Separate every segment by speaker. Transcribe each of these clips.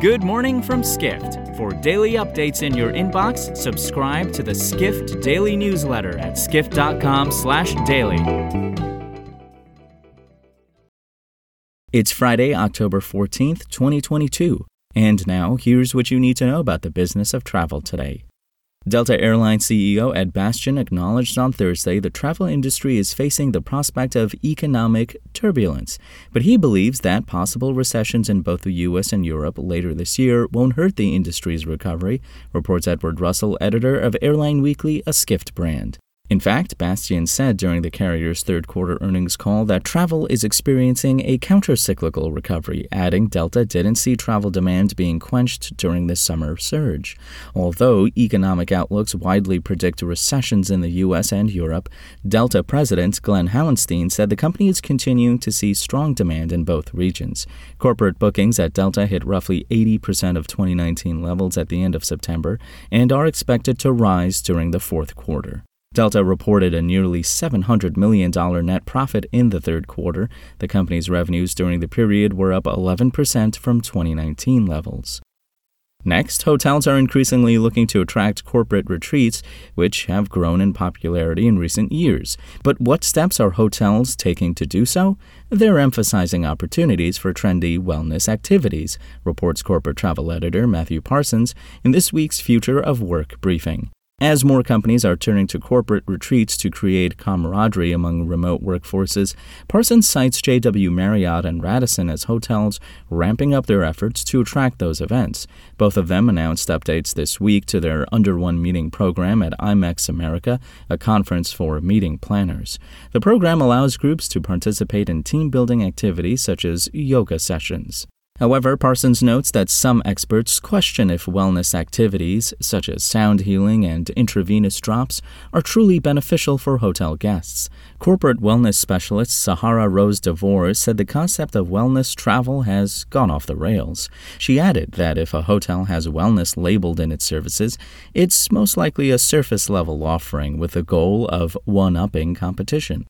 Speaker 1: Good morning from Skift. For daily updates in your inbox, subscribe to the Skift Daily newsletter at skift.com/daily. It's Friday, October 14th, 2022. And now, here's what you need to know about the business of travel today. Delta Airlines CEO Ed Bastian acknowledged on Thursday the travel industry is facing the prospect of economic turbulence, but he believes that possible recessions in both the U.S. and Europe later this year won't hurt the industry's recovery, reports Edward Russell, editor of Airline Weekly, a Skift brand. In fact, Bastian said during the carrier's third quarter earnings call that travel is experiencing a countercyclical recovery, adding Delta didn't see travel demand being quenched during the summer surge. Although economic outlooks widely predict recessions in the U.S. and Europe, Delta president Glen Hauenstein said the company is continuing to see strong demand in both regions. Corporate bookings at Delta hit roughly 80% of 2019 levels at the end of September and are expected to rise during the fourth quarter. Delta reported a nearly $700 million net profit in the third quarter. The company's revenues during the period were up 11% from 2019 levels. Next, hotels are increasingly looking to attract corporate retreats, which have grown in popularity in recent years. But what steps are hotels taking to do so? They're emphasizing opportunities for trendy wellness activities, reports corporate travel editor Matthew Parsons in this week's Future of Work briefing. As more companies are turning to corporate retreats to create camaraderie among remote workforces, Parsons cites JW Marriott and Radisson as hotels ramping up their efforts to attract those events. Both of them announced updates this week to their Under One Meeting program at IMEX America, a conference for meeting planners. The program allows groups to participate in team building activities such as yoga sessions. However, Parsons notes that some experts question if wellness activities, such as sound healing and intravenous drops, are truly beneficial for hotel guests. Corporate wellness specialist Sahara Rose DeVore said the concept of wellness travel has gone off the rails. She added that if a hotel has wellness labeled in its services, it's most likely a surface level offering with the goal of one upping competition.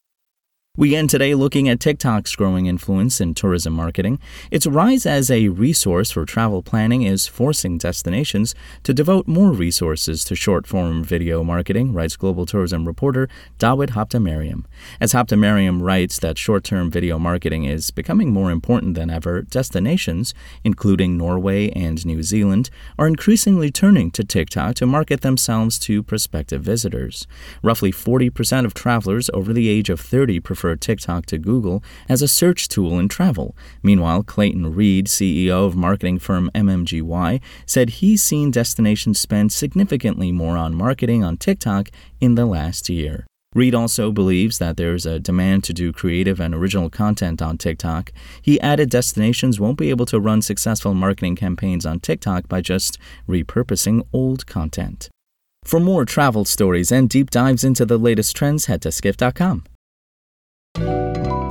Speaker 1: We end today looking at TikTok's growing influence in tourism marketing. Its rise as a resource for travel planning is forcing destinations to devote more resources to short form video marketing, writes global tourism reporter Dawit Habtemariam. As Habtemariam writes that short term video marketing is becoming more important than ever, destinations, including Norway and New Zealand, are increasingly turning to TikTok to market themselves to prospective visitors. Roughly 40% of travelers over the age of 30 prefer prefer TikTok to Google as a search tool in travel. Meanwhile, Clayton Reid, CEO of marketing firm MMGY, said he's seen destinations spend significantly more on marketing on TikTok in the last year. Reid also believes that there's a demand to do creative and original content on TikTok. He added destinations won't be able to run successful marketing campaigns on TikTok by just repurposing old content. For more travel stories and deep dives into the latest trends, head to skift.com.